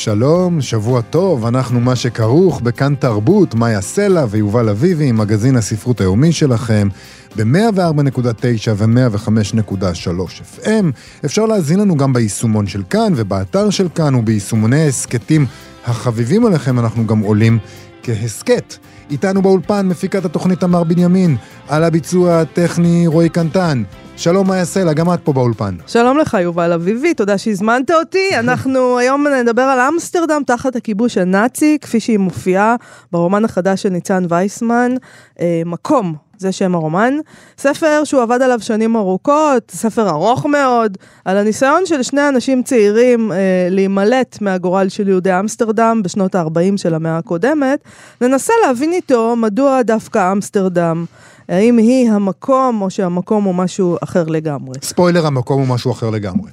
שלום, שבוע טוב, אנחנו מה שכרוך בכאן תרבות, מאיה סלע ויובל אביבי, מגזין הספרות היומי שלכם, ב-104.9 ו-105.3 FM. אפשר להזין לנו גם ביישומון של כאן ובאתר של כאן וביישומוני ההסכתים החביבים עליכם, אנחנו גם עולים כהסכת. איתנו באולפן מפיקת התוכנית תמר בנימין, על הביצוע הטכני רועי קנטן. שלום מאיה סלע, גם את פה באולפן. שלום לך יובל אביבי, תודה שהזמנת אותי. אנחנו היום נדבר על אמסטרדם תחת הכיבוש הנאצי, כפי שהיא מופיעה ברומן החדש של ניצן וייסמן, אה, מקום. זה שם הרומן. ספר שהוא עבד עליו שנים ארוכות, ספר ארוך מאוד, על הניסיון של שני אנשים צעירים אה, להימלט מהגורל של יהודי אמסטרדם בשנות ה-40 של המאה הקודמת. ננסה להבין איתו מדוע דווקא אמסטרדם האם היא המקום, או שהמקום הוא משהו אחר לגמרי. ספוילר, המקום הוא משהו אחר לגמרי.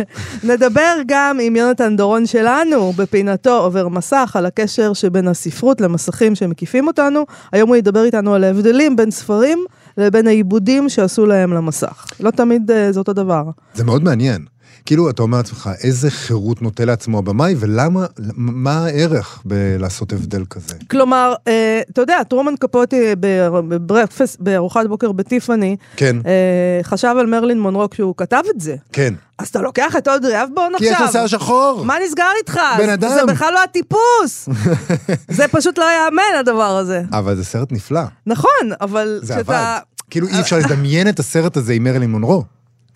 נדבר גם עם יונתן דורון שלנו, בפינתו עובר מסך, על הקשר שבין הספרות למסכים שמקיפים אותנו. היום הוא ידבר איתנו על ההבדלים בין ספרים לבין העיבודים שעשו להם למסך. לא תמיד uh, זה אותו דבר. זה מאוד מעניין. כאילו, אתה אומר לעצמך, איזה חירות נוטה לעצמו הבמאי, ולמה, מה הערך בלעשות הבדל כזה? כלומר, אה, אתה יודע, טרומן קפוטי בברקפסט, בארוחת בוקר בטיפאני, כן. אה, חשב על מרלין מונרו כשהוא כתב את זה. כן. אז אתה לוקח את אודרי אבבון עכשיו. כי יש לו שיער שחור. מה נסגר איתך? בן אדם. זה בכלל לא הטיפוס. זה פשוט לא יאמן הדבר הזה. אבל זה סרט נפלא. נכון, אבל זה עבד. כאילו אי אפשר לדמיין את הסרט הזה עם מרלין מונרו.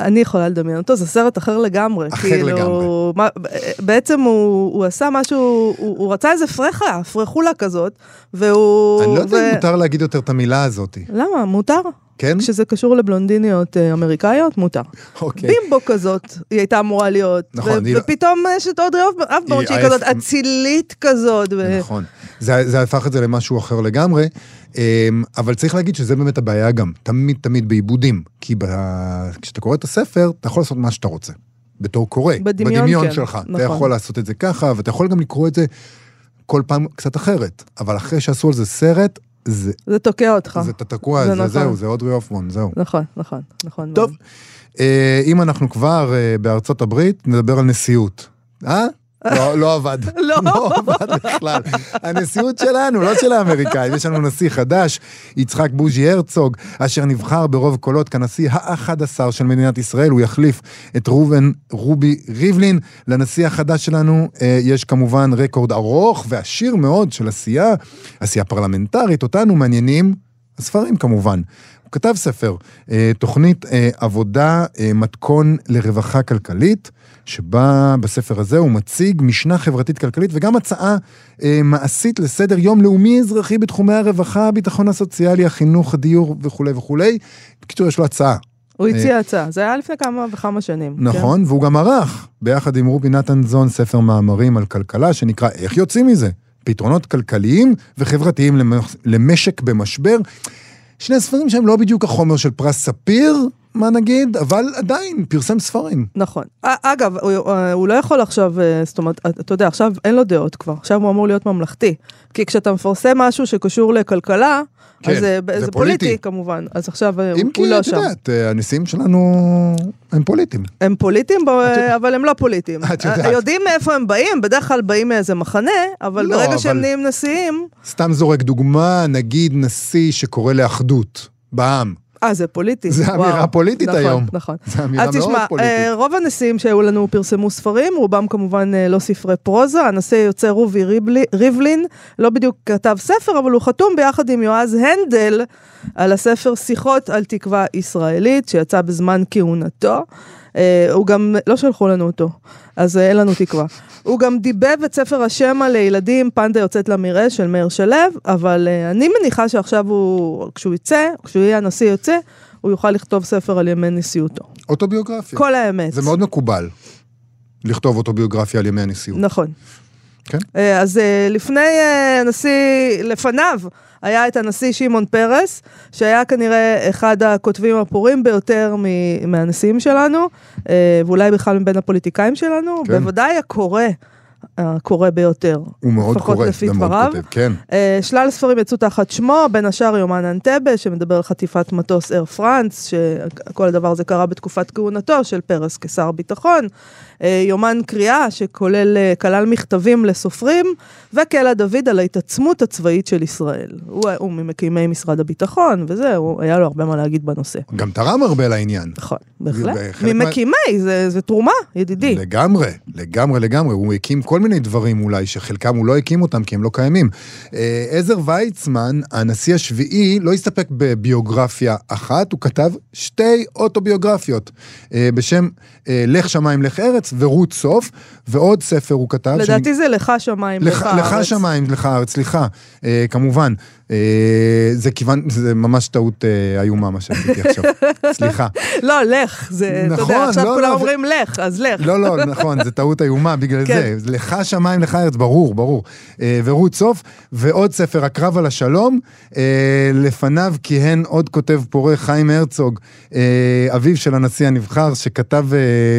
אני יכולה לדמיין אותו, זה סרט אחר לגמרי. אחר כאילו, לגמרי. מה, בעצם הוא, הוא עשה משהו, הוא, הוא רצה איזה פרחה, פרחולה כזאת, והוא... אני לא יודע ו... אם מותר להגיד יותר את המילה הזאת. למה? מותר. כן? כשזה קשור לבלונדיניות אה, אמריקאיות, מותר. אוקיי. בימבו כזאת, היא הייתה אמורה להיות. נכון, ו- לא- ופתאום יש את אודרי אבבון, היא- שהיא כזאת אצילית כזאת. ו... נכון. זה, זה הפך את זה למשהו אחר לגמרי, אבל צריך להגיד שזה באמת הבעיה גם, תמיד תמיד בעיבודים. כי ב... כשאתה קורא את הספר, אתה יכול לעשות מה שאתה רוצה. בתור קורא. בדמיון, בדמיון כן, שלך. נכון. אתה יכול לעשות את זה ככה, ואתה יכול גם לקרוא את זה כל פעם קצת אחרת. אבל אחרי שעשו על זה סרט, זה, זה תוקע אותך. זה אתה תקוע, זה זה, נכון. זהו, זה אודרי אופמון, זהו. נכון, נכון, נכון. טוב, מאוד. אה, אם אנחנו כבר אה, בארצות הברית, נדבר על נשיאות. אה? לא, לא עבד. לא. לא עבד בכלל. הנשיאות שלנו, לא של האמריקאים. יש לנו נשיא חדש, יצחק בוז'י הרצוג, אשר נבחר ברוב קולות כנשיא ה-11 של מדינת ישראל. הוא יחליף את ראובן רובי ריבלין. לנשיא החדש שלנו אה, יש כמובן רקורד ארוך ועשיר מאוד של עשייה, עשייה פרלמנטרית. אותנו מעניינים הספרים כמובן. הוא כתב ספר, אה, תוכנית אה, עבודה, מתכון לרווחה כלכלית, שבה בספר הזה הוא מציג משנה חברתית כלכלית וגם הצעה אה, מעשית לסדר יום לאומי אזרחי בתחומי הרווחה, הביטחון הסוציאלי, החינוך, הדיור וכולי וכולי. בקיצור, יש לו הצעה. הוא הציע הצעה, זה היה לפני כמה וכמה שנים. כן? נכון, והוא גם ערך, ביחד עם רובי נתנזון, ספר מאמרים על כלכלה, שנקרא איך יוצאים מזה? פתרונות כלכליים וחברתיים למש- למשק במשבר. שני ספרים שהם לא בדיוק החומר של פרס ספיר, מה נגיד, אבל עדיין פרסם ספרים. נכון. אגב, הוא, הוא לא יכול עכשיו, אה, זאת אומרת, אתה יודע, עכשיו אין לו דעות כבר, עכשיו הוא אמור להיות ממלכתי. כי כשאתה מפרסם משהו שקשור לכלכלה, כן, אז זה, זה זה פוליטי. פוליטי כמובן, אז עכשיו אה, אם הוא, כי, הוא לא את שם. יודעת, אה, הנשיאים שלנו הם פוליטיים. הם פוליטיים, ב- אבל הם לא פוליטיים. את יודעת. אה, יודעים מאיפה הם באים, בדרך כלל באים מאיזה מחנה, אבל לא, ברגע שהם אבל- נהיים נשיאים, סתם זורק דוגמה, נגיד נשיא שקורא לאחדות בעם. אה, זה פוליטי. זה וואו. אמירה פוליטית נכון, היום. נכון. זו אמירה אז מאוד תשמע, פוליטית. אה, רוב הנשיאים שהיו לנו פרסמו ספרים, רובם כמובן אה, לא ספרי פרוזה. הנשיא היוצא רובי ריבלי- ריבלין לא בדיוק כתב ספר, אבל הוא חתום ביחד עם יועז הנדל על הספר שיחות על תקווה ישראלית, שיצא בזמן כהונתו. אה, הוא גם, לא שלחו לנו אותו, אז אה, אין לנו תקווה. הוא גם דיבב את ספר השמע לילדים, פנדה יוצאת למרעה של מאיר שלו, אבל אה, אני מניחה שעכשיו הוא, כשהוא יצא, כשהוא יהיה הנשיא יוצא, הוא יוכל לכתוב ספר על ימי נשיאותו. אוטוביוגרפיה. כל האמת. זה מאוד מקובל, לכתוב אוטוביוגרפיה על ימי הנשיאות. נכון. כן. אה, אז אה, לפני אה, הנשיא, לפניו, היה את הנשיא שמעון פרס, שהיה כנראה אחד הכותבים הפורים ביותר מהנשיאים שלנו, ואולי בכלל מבין הפוליטיקאים שלנו, כן. בוודאי הקורא, הקורא ביותר. הוא מאוד קורא, ומאוד דבריו. כותב, כן. אה, שלל ספרים יצאו תחת שמו, בין השאר יומן אנטבה, שמדבר על חטיפת מטוס אייר פרנס, שכל הדבר הזה קרה בתקופת כהונתו של פרס כשר ביטחון. אה, יומן קריאה, שכולל, אה, כלל מכתבים לסופרים, וקלע דוד על ההתעצמות הצבאית של ישראל. הוא, הוא ממקימי משרד הביטחון, וזהו, היה לו הרבה מה להגיד בנושא. גם תרם הרבה לעניין. נכון, בהחלט. וחלק מה- ממקימי, זה, זה תרומה, ידידי. לגמרי, לגמרי, לגמרי. הוא הקים כל מיני דברים אולי, שחלקם הוא לא הקים אותם כי הם לא קיימים. אה, עזר ויצמן, הנשיא השביעי, לא הסתפק בביוגרפיה אחת, הוא כתב שתי אוטוביוגרפיות, אה, בשם אה, לך שמיים, לך ארץ ורות סוף, ועוד ספר הוא כתב. לדעתי זה לך שמיים, לך, לך, לך הארץ. שמיים, לך הארץ, סליחה, כמובן. אה, זה כיוון, זה ממש טעות אה, איומה מה שעשיתי עכשיו, סליחה. לא, לך, זה, אתה יודע, נכון, עכשיו לא, כולם לא, אומרים לך, אז לך. לא, לא, נכון, זו טעות איומה בגלל כן. זה. לך שמיים, לך ארץ, ברור, ברור. אה, ורות סוף, ועוד ספר, הקרב על השלום. לפניו כיהן עוד כותב פורה, חיים הרצוג, אביו של הנשיא הנבחר, שכתב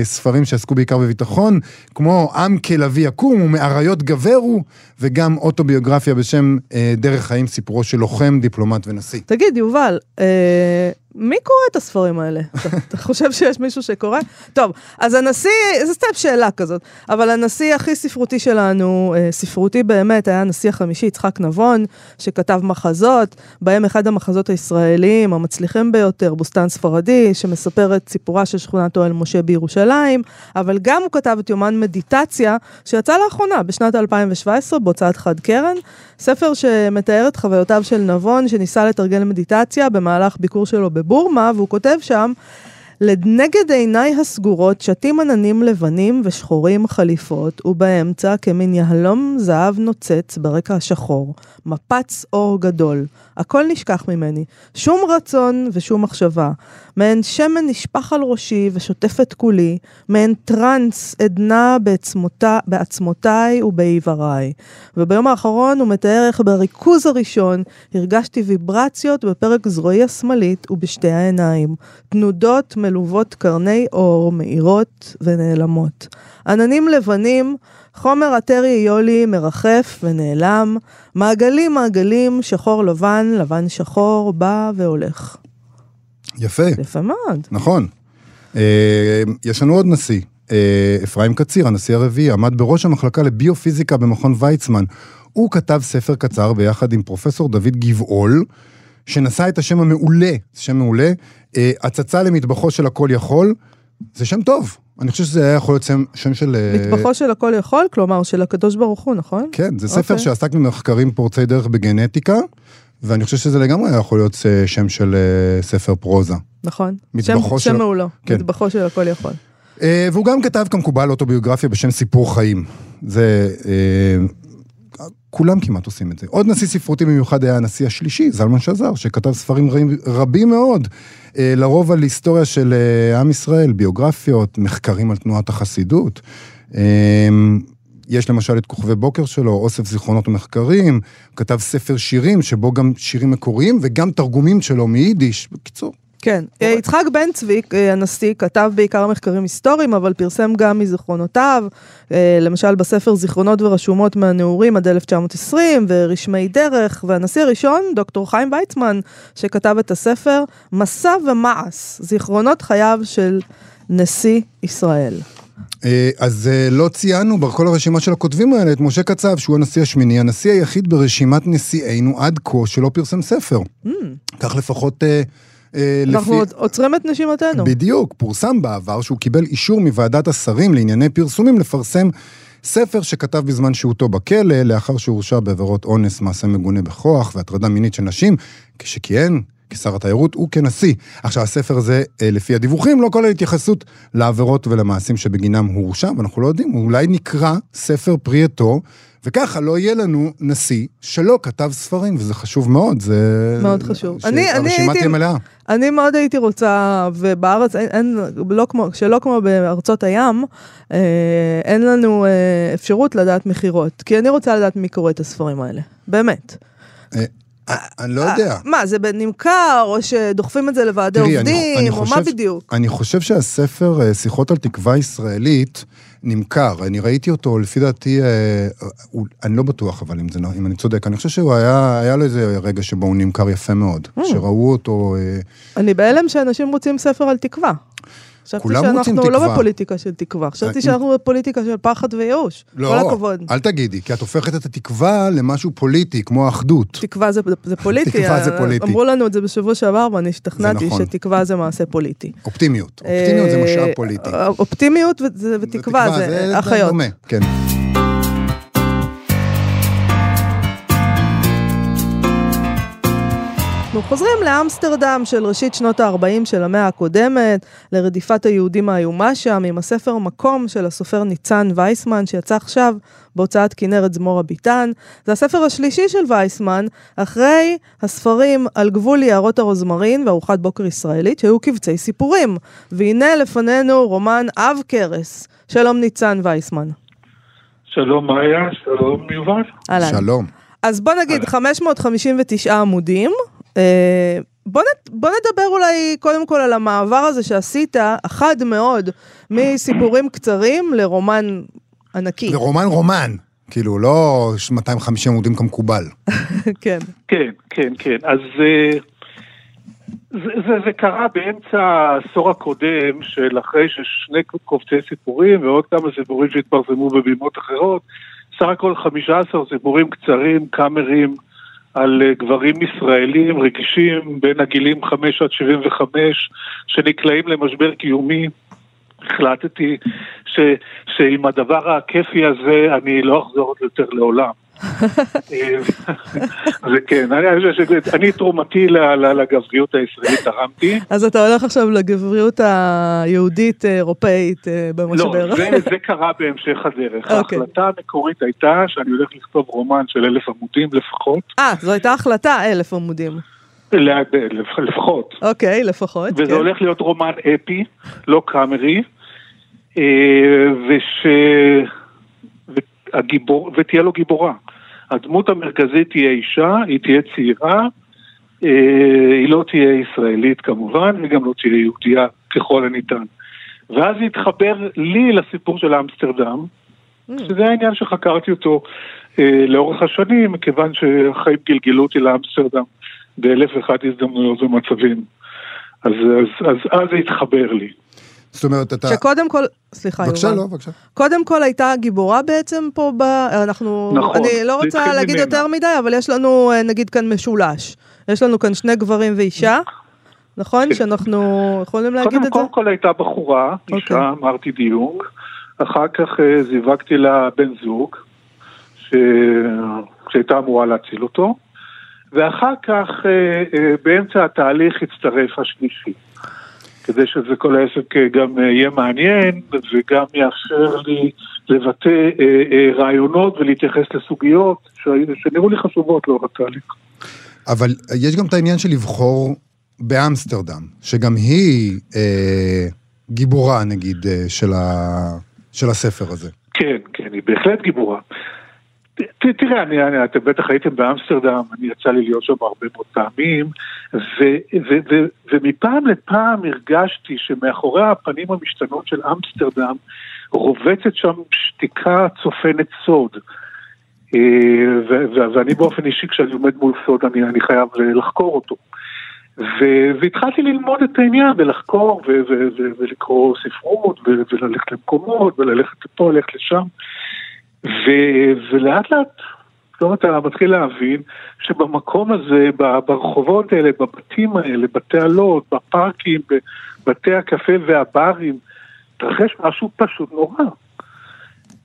ספרים שעסקו בעיקר בביטחון, כמו עם כלביא יקום ומאריות גברו, וגם אוטוביוגרפיה בשם דרך חיים, סיפורו של לוחם, דיפלומט ונשיא. תגיד, יובל, אה, מי קורא את הספרים האלה? אתה, אתה חושב שיש מישהו שקורא? טוב, אז הנשיא, זו סתם שאלה כזאת, אבל הנשיא הכי ספרותי שלנו, אה, ספרותי באמת, היה הנשיא החמישי, יצחק נבון, שכתב מחזות, בהם אחד המחזות הישראליים המצליחים ביותר, בוסתן ספרדי, שמספר את סיפורה של שכונת אוהל משה בירושלים, אבל גם הוא כתב את יומן מדיטציה, שיצא לאחרונה, בשנת 2017, בהוצאת חד קרן, ספר שמתאר את חוויותיו של נבון, שניסה לתרגל מדיטציה במהלך ביקור שלו בבורמה, והוא כותב שם, לנגד עיניי הסגורות שתים עננים לבנים ושחורים חליפות, ובאמצע כמין יהלום זהב נוצץ ברקע השחור, מפץ אור גדול. הכל נשכח ממני, שום רצון ושום מחשבה. מעין שמן נשפך על ראשי ושוטף את כולי, מעין טראנס עדנה בעצמותה, בעצמותיי ובאיבריי. וביום האחרון הוא מתאר איך בריכוז הראשון הרגשתי ויברציות בפרק זרועי השמאלית ובשתי העיניים. תנודות מלוות קרני אור, מאירות ונעלמות. עננים לבנים, חומר אתרי-איולי מרחף ונעלם, מעגלים מעגלים, שחור לבן, לבן שחור, בא והולך. יפה. יפה מאוד. נכון. אה, יש לנו עוד נשיא, אה, אפרים קציר, הנשיא הרביעי, עמד בראש המחלקה לביופיזיקה במכון ויצמן. הוא כתב ספר קצר ביחד עם פרופסור דוד גבעול, שנשא את השם המעולה, שם מעולה, אה, הצצה למטבחו של הכל יכול, זה שם טוב. אני חושב שזה היה יכול להיות שם, שם של... אה, מטבחו של הכל יכול, כלומר של הקדוש ברוך הוא, נכון? כן, זה ספר אוקיי. שעסק במחקרים פורצי דרך בגנטיקה, ואני חושב שזה לגמרי היה יכול להיות אה, שם של אה, ספר פרוזה. נכון. מטבחו שם, של- שם מעולו, כן. מטבחו של הכל יכול. והוא גם כתב כמקובל אוטוביוגרפיה בשם סיפור חיים. זה... כולם כמעט עושים את זה. עוד נשיא ספרותי במיוחד היה הנשיא השלישי, זלמן שזר, שכתב ספרים רבים, רבים מאוד, אה, לרוב על היסטוריה של אה, עם ישראל, ביוגרפיות, מחקרים על תנועת החסידות. אה, יש למשל את כוכבי בוקר שלו, אוסף זיכרונות ומחקרים, כתב ספר שירים, שבו גם שירים מקוריים וגם תרגומים שלו מיידיש. בקיצור, כן. אה, יצחק בן צבי, אה, הנשיא, כתב בעיקר מחקרים היסטוריים, אבל פרסם גם מזיכרונותיו, אה, למשל בספר זיכרונות ורשומות מהנעורים עד 1920, ורשמי דרך, והנשיא הראשון, דוקטור חיים ויצמן, שכתב את הספר, מסע ומעש, זיכרונות חייו של נשיא ישראל. אז לא ציינו בכל הרשימה של הכותבים האלה את משה קצב, שהוא הנשיא השמיני, הנשיא היחיד ברשימת נשיאינו עד כה שלא פרסם ספר. כך לפחות אה, לפי... אנחנו עוד עוצרים את נשימתנו. בדיוק, פורסם בעבר שהוא קיבל אישור מוועדת השרים לענייני פרסומים לפרסם ספר שכתב בזמן שהותו בכלא, לאחר שהורשע בעבירות אונס, מעשה מגונה בכוח והטרדה מינית של נשים, כשכיהן כשר התיירות וכנשיא. עכשיו, הספר הזה, אה, לפי הדיווחים, לא כולל התייחסות לעבירות ולמעשים שבגינם הוא הורשע, ואנחנו לא יודעים, הוא אולי נקרא ספר פרי עטו, וככה לא יהיה לנו נשיא שלא כתב ספרים, וזה חשוב מאוד, זה... מאוד חשוב. אני- אני שהרשימה הייתי- תהיה מלאה. אני מאוד הייתי רוצה, ובארץ אין, אין לא כמו, שלא כמו בארצות הים, אה, אין לנו אה, אפשרות לדעת מכירות. כי אני רוצה לדעת מי קורא את הספרים האלה. באמת. אה, אני לא יודע. מה, זה נמכר, או שדוחפים את זה לוועדי עובדים, אני או מה בדיוק? אני חושב שהספר אה, שיחות על תקווה ישראלית נמכר. אני ראיתי אותו, לפי דעתי, אה, אני לא בטוח, אבל אם, זה, אם אני צודק, אני חושב שהוא היה, היה לו איזה רגע שבו הוא נמכר יפה מאוד. Mm. שראו אותו, אה, אני בהלם שאנשים רוצים ספר על תקווה. חשבתי כולם רוצים שאנחנו לא תקווה. בפוליטיקה של תקווה, חשבתי אה, שאנחנו בפוליטיקה של פחד וייאוש. לא, כל הכבוד. אל תגידי, כי את הופכת את התקווה למשהו פוליטי, כמו האחדות. תקווה זה, זה פוליטי. תקווה זה אה, פוליטי. אמרו לנו את זה בשבוע שעבר ואני השתכנעתי נכון. שתקווה זה מעשה פוליטי. אופטימיות. אופטימיות זה אה, משאב פוליטי. אופטימיות ותקווה זה אחיות. דומה, כן. אנחנו חוזרים לאמסטרדם של ראשית שנות ה-40 של המאה הקודמת, לרדיפת היהודים האיומה שם, עם הספר מקום של הסופר ניצן וייסמן, שיצא עכשיו בהוצאת כנרת זמורה ביטן. זה הספר השלישי של וייסמן, אחרי הספרים על גבול יערות הרוזמרין וארוחת בוקר ישראלית, שהיו קבצי סיפורים. והנה לפנינו רומן עב כרס. שלום ניצן וייסמן. שלום מאיה, שלום יובל. אהלן. שלום. אז בוא נגיד 559 עמודים. אה, בוא, נ, בוא נדבר אולי קודם כל על המעבר הזה שעשית, החד מאוד, מסיפורים קצרים לרומן ענקי. זה רומן. כאילו, לא 250 עמודים כמקובל. כן. כן, כן, כן. אז אה, זה, זה, זה קרה באמצע העשור הקודם, של אחרי ששני קובצי סיפורים ועוד כמה סיפורים שהתפרסמו בבימות אחרות, סך הכל 15 סיפורים קצרים, קאמרים, על אה, גברים ישראלים רגישים בין הגילים 5 עד 75, שנקלעים למשבר קיומי. החלטתי ש, שעם הדבר הכיפי הזה אני לא אחזור יותר לעולם. אה, זה כן, אני, תרומתי לגבריות הישראלית תרמתי. אז אתה הולך עכשיו לגבריות היהודית אירופאית אה, במשבר. לא, זה, זה קרה בהמשך הדרך. אוקיי. ההחלטה המקורית הייתה שאני הולך לכתוב רומן של אלף עמודים לפחות, אה, זו הייתה החלטה, אלף עמודים. לפחות. אוקיי, לפחות. וזה כן. הולך להיות רומן אפי, לא קאמרי, אה, וש... והגיבור... ותהיה לו גיבורה. הדמות המרכזית תהיה אישה, היא תהיה צעירה, אה, היא לא תהיה ישראלית כמובן, וגם לא תהיה יהודייה ככל הניתן. ואז התחבר לי לסיפור של אמסטרדם, שזה העניין שחקרתי אותו אה, לאורך השנים, מכיוון שהחיים גלגלו אותי לאמסטרדם באלף ואחת הזדמנויות ומצבים. אז, אז, אז, אז זה התחבר לי. זאת אומרת, אתה... שקודם כל, סליחה, בבקשה, יובל. לא, בבקשה. קודם כל הייתה גיבורה בעצם פה ב... אנחנו... נכון, אני לא רוצה להגיד ממנה. יותר מדי, אבל יש לנו אה, נגיד כאן משולש. יש לנו כאן שני גברים ואישה, נכון? כן. שאנחנו יכולים להגיד קודם את זה? קודם כל הייתה בחורה, אוקיי. אישה, אמרתי דיונג, אחר כך אה, זיווגתי לה בן זוג, ש... שהייתה אמורה להציל אותו, ואחר כך אה, באמצע התהליך הצטרף השלישי. כדי שזה כל העסק אה, גם אה, יהיה מעניין וגם יאפשר לי לבטא אה, רעיונות ולהתייחס לסוגיות שנראו לי חשובות לאורך התהליך. אבל יש גם את העניין של לבחור באמסטרדם, שגם היא אה, גיבורה, נגיד, של, ה... של הספר הזה. כן, כן, היא בהחלט גיבורה. תראה, אני, אני, אתם בטח הייתם באמסטרדם, אני יצא לי להיות שם הרבה מאוד פעמים, ו, ו, ו, ומפעם לפעם הרגשתי שמאחורי הפנים המשתנות של אמסטרדם רובצת שם שתיקה צופנת סוד. אה, ו- ו- ואני באופן אישי, כשאני עומד מול סוד, אני, אני חייב לחקור אותו. ו- והתחלתי ללמוד את העניין ולחקור ו- ו- ו- ולקרוא ספרות ו- וללכת למקומות וללכת לפה, ללכת לשם. ו- ולאט לאט, לא, אתה מתחיל להבין שבמקום הזה, ברחובות האלה, בבתים האלה, בתעלות, בפארקים, בבתי הקפה והברים, התרחש משהו פשוט נורא.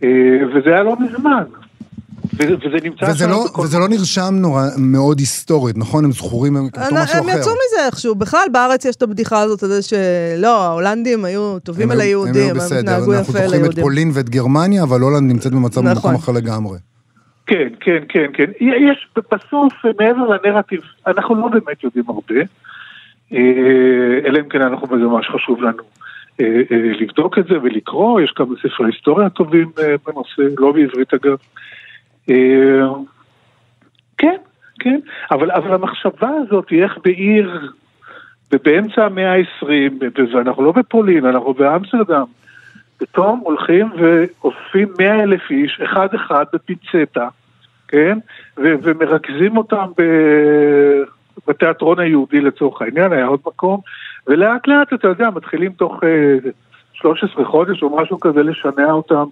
אה, וזה היה לא מזמן. וזה נמצא וזה לא, בכל- וזה לא נרשם נורא מאוד היסטורית, נכון? הם זכורים הם כתוב הם משהו הם אחר. יצאו מזה איכשהו, בכלל בארץ יש את הבדיחה הזאת, על זה שלא, ההולנדים היו טובים הם היו- היהודים, הם הם התנהגו אנחנו יפה אל זוכרים את. פולין ואת גרמניה, אבל הולנד נמצאת במצב נכון. במקום אחר לגמרי. כן, כן, כן, כן. יש, בסוף, מעבר לנרטיב, אנחנו לא באמת יודעים הרבה, אה, אלא אם כן אנחנו בזה ממש חשוב לנו אה, אה, לבדוק את זה ולקרוא, יש כמה ספרי היסטוריה טובים אה, בנושא, לא בעברית אגב. אה, כן, כן, אבל, אבל המחשבה הזאת היא איך בעיר, באמצע המאה ה-20, ואנחנו לא בפולין, אנחנו באמסטרדם, פתאום הולכים ואוספים מאה אלף איש, אחד אחד בפינצטה, כן? ו- ומרכזים אותם ב- בתיאטרון היהודי לצורך העניין, היה עוד מקום, ולאט לאט, אתה יודע, מתחילים תוך אה, 13 חודש או משהו כזה לשנע אותם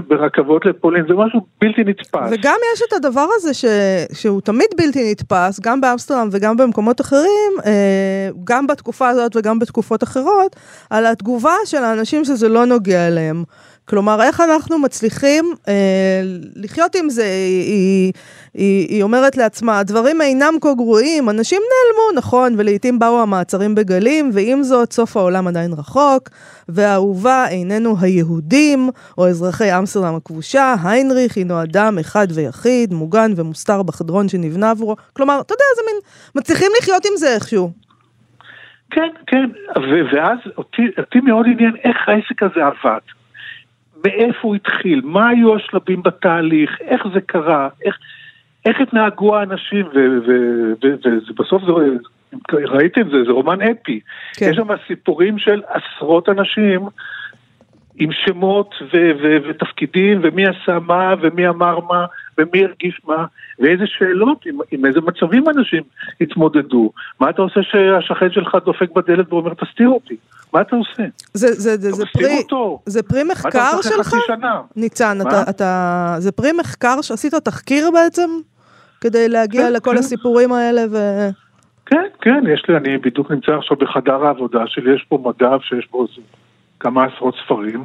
ברכבות לפולין, זה משהו בלתי נתפס. וגם יש את הדבר הזה ש... שהוא תמיד בלתי נתפס, גם באמסטרדם וגם במקומות אחרים, אה, גם בתקופה הזאת וגם בתקופות אחרות, על התגובה של האנשים שזה לא נוגע אליהם. כלומר, איך אנחנו מצליחים אה, לחיות עם זה? היא, היא, היא, אומרת לעצמה, הדברים אינם כה גרועים, אנשים נעלמו, נכון, ולעיתים באו המעצרים בגלים, ועם זאת, סוף העולם עדיין רחוק, והאהובה איננו היהודים, או אזרחי אמסטרדם הכבושה, היינריך הינו אדם אחד ויחיד, מוגן ומוסתר בחדרון שנבנה עבורו. כלומר, אתה יודע, זה מין, מצליחים לחיות עם זה איכשהו. כן, כן, ו- ואז אותי, אותי מאוד עניין איך העסק הזה עבד. מאיפה הוא התחיל, מה היו השלבים בתהליך, איך זה קרה, איך, איך התנהגו האנשים, ובסוף זה, ראיתם זה, זה רומן אפי. כן. יש שם סיפורים של עשרות אנשים עם שמות ותפקידים, ומי עשה מה, ומי אמר מה, ומי הרגיש מה, ואיזה שאלות, עם, עם איזה מצבים אנשים התמודדו. מה אתה עושה שהשכן שלך דופק בדלת ואומר, תסתיר אותי? מה אתה עושה? זה, זה, זה, זה, פרי, אותו. זה פרי אתה מחקר אחרי שלך? ניצן, מה? אתה, אתה, זה פרי מחקר שעשית תחקיר בעצם? כדי להגיע כן, לכל כן. הסיפורים האלה ו... כן, כן, יש לי, אני בדיוק נמצא עכשיו בחדר העבודה שלי, יש פה מדף שיש בו כמה עשרות ספרים.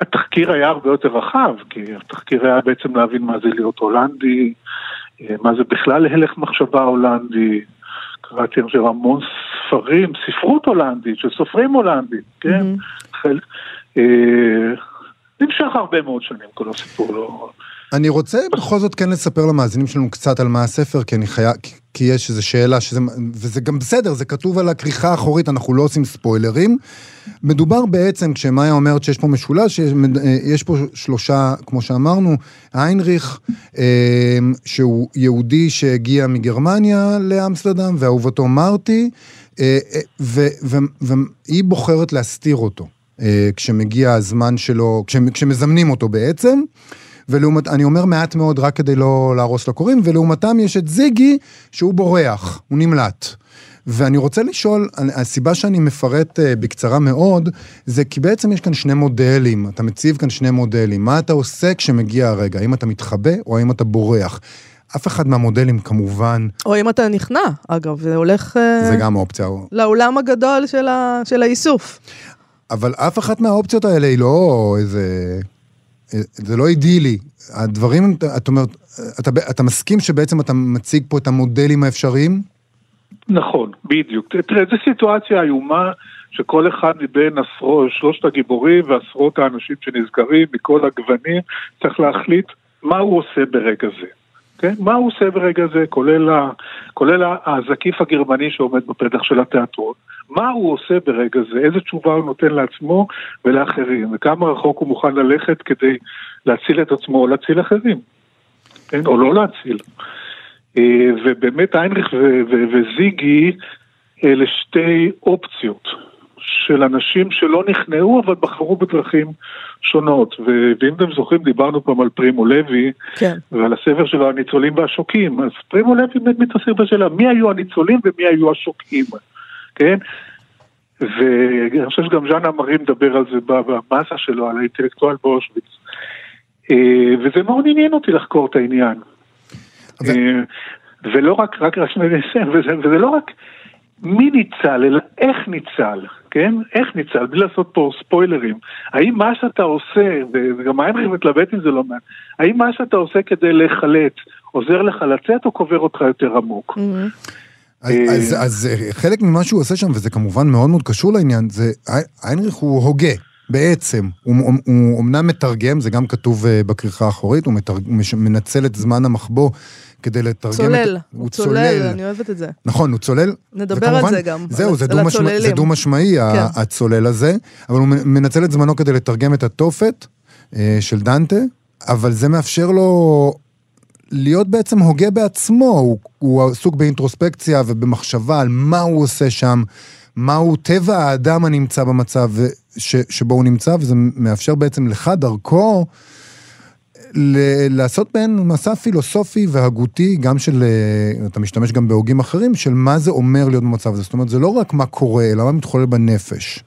התחקיר היה הרבה יותר רחב, כי התחקיר היה בעצם להבין מה זה להיות הולנדי, אה, מה זה בכלל הלך מחשבה הולנדי. קראתי עכשיו המון ספרים, ספרות הולנדית, של סופרים הולנדים, כן? חל... אה, נמשך הרבה מאוד שנים כל הסיפור, לא... אני רוצה בכל זאת כן לספר למאזינים שלנו קצת על מה הספר, כי אני חייב, כי- יש איזו שאלה, שזה, וזה גם בסדר, זה כתוב על הכריכה האחורית, אנחנו לא עושים ספוילרים. מדובר בעצם, כשמאיה אומרת שיש פה משולש, שיש, יש פה שלושה, כמו שאמרנו, היינריך, אה, שהוא יהודי שהגיע מגרמניה לאמסטרדם, ואהובתו מרטי, אה, אה, והיא בוחרת להסתיר אותו. כשמגיע הזמן שלו, כש- כשמזמנים אותו בעצם. ולעומת, אני אומר מעט מאוד רק כדי לא להרוס לקוראים, ולעומתם יש את זיגי שהוא בורח, הוא נמלט. ואני רוצה לשאול, הסיבה שאני מפרט אה, בקצרה מאוד, זה כי בעצם יש כאן שני מודלים, אתה מציב כאן שני מודלים. מה אתה עושה כשמגיע הרגע? האם אתה מתחבא או האם אתה בורח? אף אחד מהמודלים כמובן, או אם אתה נכנע, אגב, זה הולך אה, זה גם אופציה, לאולם הגדול של, ה, של האיסוף. אבל אף אחת מהאופציות האלה היא לא איזה... זה לא אידילי. הדברים, את אומרת, אתה, אתה מסכים שבעצם אתה מציג פה את המודלים האפשריים? נכון, בדיוק. תראה, זו סיטואציה איומה שכל אחד מבין עשרות, שלושת הגיבורים ועשרות האנשים שנזכרים מכל הגוונים צריך להחליט מה הוא עושה ברגע זה. כן? מה הוא עושה ברגע זה, כולל, ה, כולל הזקיף הגרמני שעומד בפתח של התיאטרון. מה הוא עושה ברגע זה, איזה תשובה הוא נותן לעצמו ולאחרים, וכמה רחוק הוא מוכן ללכת כדי להציל את עצמו או להציל אחרים, כן? או לא להציל. אה, ובאמת איינריך וזיגי אלה שתי אופציות של אנשים שלא נכנעו אבל בחרו בדרכים שונות. ו- ואם אתם זוכרים, דיברנו פעם על פרימו לוי כן. ועל הספר שלו הניצולים והשוקים. אז פרימו לוי באמת מתעסק בשאלה מי היו הניצולים ומי היו השוקים, כן? ואני חושב שגם ז'אנה מרי מדבר על זה במאסה שלו, על האינטלקטואל באושוויץ. אה, וזה מאוד עניין אותי לחקור את העניין. אבל- אה, ולא רק, רק, רק שנייה, וזה, וזה לא רק מי ניצל, אלא איך ניצל, כן? איך ניצל, בלי לעשות פה ספוילרים. האם מה שאתה עושה, וגם היינריך מתלבט עם זה לא מעט, האם מה שאתה עושה כדי להיחלץ עוזר לך לצאת או קובר אותך יותר עמוק? אז, אז, אז אה, חלק ממה שהוא עושה שם, וזה כמובן מאוד מאוד קשור לעניין, זה היינריך הוא הוגה. בעצם, הוא, הוא, הוא אמנם מתרגם, זה גם כתוב uh, בכריכה האחורית, הוא מתרג, מנצל את זמן המחבוא כדי לתרגם צולל, את... הוא צולל, צולל, אני אוהבת את זה. נכון, הוא צולל. נדבר וכמובן, על זה גם, זהו, זה דו-משמעי, זה דו-משמעי כן. הצולל הזה, אבל הוא מנצל את זמנו כדי לתרגם את התופת uh, של דנטה, אבל זה מאפשר לו להיות בעצם הוגה בעצמו, הוא, הוא עסוק באינטרוספקציה ובמחשבה על מה הוא עושה שם, מהו טבע האדם הנמצא במצב ש, שבו הוא נמצא, וזה מאפשר בעצם לך דרכו ל- לעשות בין מסע פילוסופי והגותי, גם של, אה, אתה משתמש גם בהוגים אחרים, של מה זה אומר להיות במצב הזה. זאת אומרת, זה לא רק מה קורה, אלא מה מתחולל בנפש.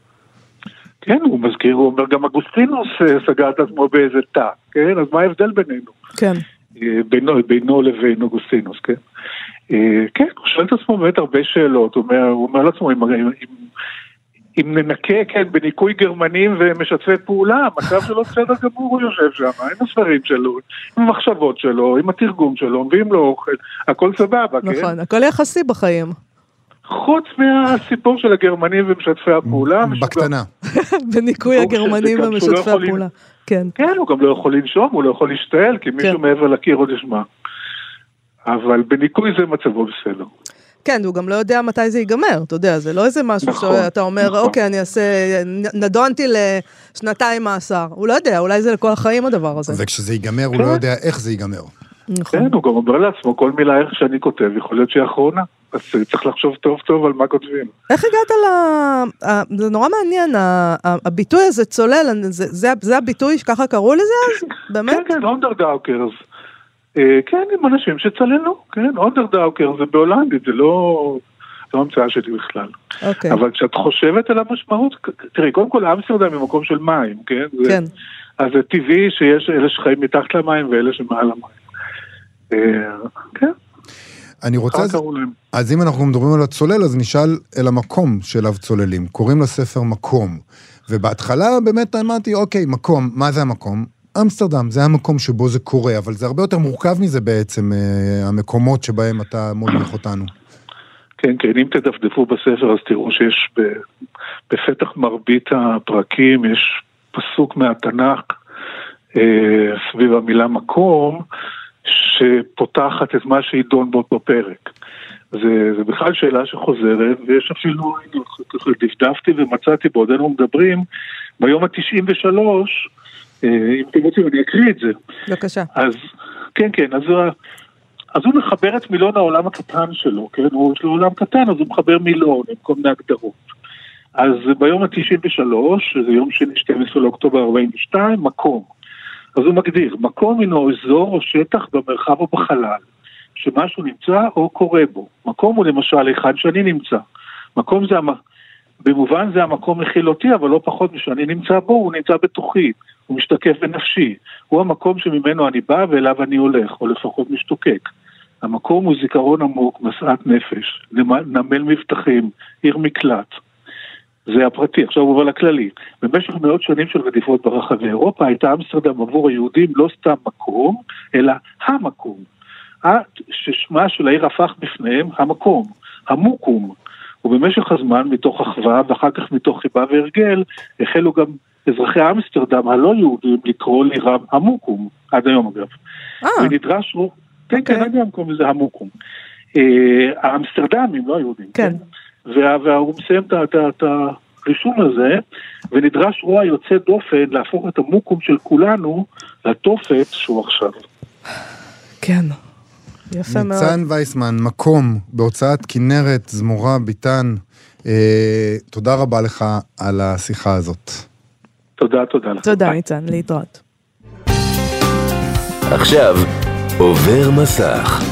כן, הוא מזכיר, הוא אומר, גם אגוסטינוס אה, סגר את עצמו באיזה תא, כן? אז מה ההבדל בינינו? כן. אה, בינו, בינו לבין אוגוסטינוס, כן? כן, הוא שואל את עצמו באמת הרבה שאלות, הוא אומר, הוא אומר לעצמו, אם, אם, אם ננקה, כן, בניקוי גרמנים ומשתפי פעולה, המצב שלו בסדר גמור, הוא יושב שם, עם הספרים שלו, עם המחשבות שלו, עם התרגום שלו, מביאים לו אוכל, הכל סבבה, כן? נכון, הכל יחסי בחיים. חוץ מהסיפור של הגרמנים ומשתפי הפעולה. בקטנה. בניקוי הגרמנים לא ומשתפי הפעולה. כן. כן, הוא גם לא יכול לנשום, הוא לא יכול להשתעל, כי מישהו כן. מעבר לקיר עוד ישמע. אבל בניקוי זה מצבו בסדר. כן, הוא גם לא יודע מתי זה ייגמר, אתה יודע, זה לא איזה משהו נכון, שאתה אומר, נכון. אוקיי, אני אעשה, נדונתי לשנתיים מאסר. הוא לא יודע, אולי זה לכל החיים הדבר הזה. וכשזה ייגמר, הוא לא כן. יודע איך זה ייגמר. נכון. כן, הוא גם אומר לעצמו, כל מילה איך שאני כותב, יכול להיות שהיא אחרונה. אז צריך לחשוב טוב טוב על מה כותבים. איך הגעת ל... זה נורא מעניין, הביטוי הזה צולל, זה הביטוי שככה קראו לזה אז? באמת? כן, כן, onderduikers. אה, כן, עם אנשים שצללו, כן, onderduiker זה בהולנדית, זה לא... לא המצאה שלי בכלל. Okay. אוקיי. אבל כשאת חושבת על המשמעות, תראי, קודם כל אמסטרדם היא מקום של מים, כן? כן. זה, אז זה טבעי שיש אלה שחיים מתחת למים ואלה שמעל המים. אה, כן. אני רוצה... אז, אז אם אנחנו מדברים על הצולל, אז נשאל אל המקום שאליו צוללים. קוראים לספר מקום. ובהתחלה באמת אמרתי, אוקיי, מקום, מה זה המקום? אמסטרדם, זה המקום שבו זה קורה, אבל זה הרבה יותר מורכב מזה בעצם, אה, המקומות שבהם אתה מוליך אותנו. כן, כן, אם תדפדפו בספר אז תראו שיש בפתח מרבית הפרקים, יש פסוק מהתנ"ך אה, סביב המילה מקום, שפותחת את מה שידון באותו פרק. זה, זה בכלל שאלה שחוזרת, ויש אפילו, דפדפתי ומצאתי בעודנו מדברים, ביום ה-93, אה, אם אתם רוצים אני אקריא את זה. בבקשה. אז, כן, כן, אז, אז הוא מחבר את מילון העולם הקטן שלו, כן? הוא יש לו עולם קטן, אז הוא מחבר מילון עם כל מיני הגדרות. אז ביום ה-93, שזה יום שני 12 לאוקטובר 42, מקום. אז הוא מגדיר, מקום הינו אזור או שטח במרחב או בחלל, שמשהו נמצא או קורה בו. מקום הוא למשל היכן שאני נמצא. מקום זה. במובן זה המקום מכיל אותי, אבל לא פחות משאני נמצא בו, הוא נמצא בתוכי. הוא משתקף בנפשי. הוא המקום שממנו אני בא ואליו אני הולך, או לפחות משתוקק. המקום הוא זיכרון עמוק, משאת נפש, נמל מבטחים, עיר מקלט. זה הפרטי, עכשיו הוא עובר לכללי. במשך מאות שנים של רדיפות ברחבי אירופה הייתה אמסטרדם עבור היהודים לא סתם מקום, אלא המקום. ששמה של העיר הפך בפניהם המקום, המוקום. ובמשך הזמן, מתוך אחווה ואחר כך מתוך חיבה והרגל, החלו גם אזרחי אמסטרדם הלא יהודים לקרוא לירם המוקום, עד היום אגב. אה. ונדרש רוב, כן, כן. עד היום קוראים לזה המוקום. אה, האמסטרדמים, לא היהודים. כן. והוא מסיים את הרישום הזה, ונדרש רוע יוצא דופן להפוך את המוקום של כולנו לתופת שהוא עכשיו. כן. יפה מאוד. ניצן וייסמן, מקום, בהוצאת כנרת, זמורה, ביטן. אה, תודה רבה לך על השיחה הזאת. תודה, תודה לך. תודה, ניצן, להתראות. עכשיו, עובר מסך.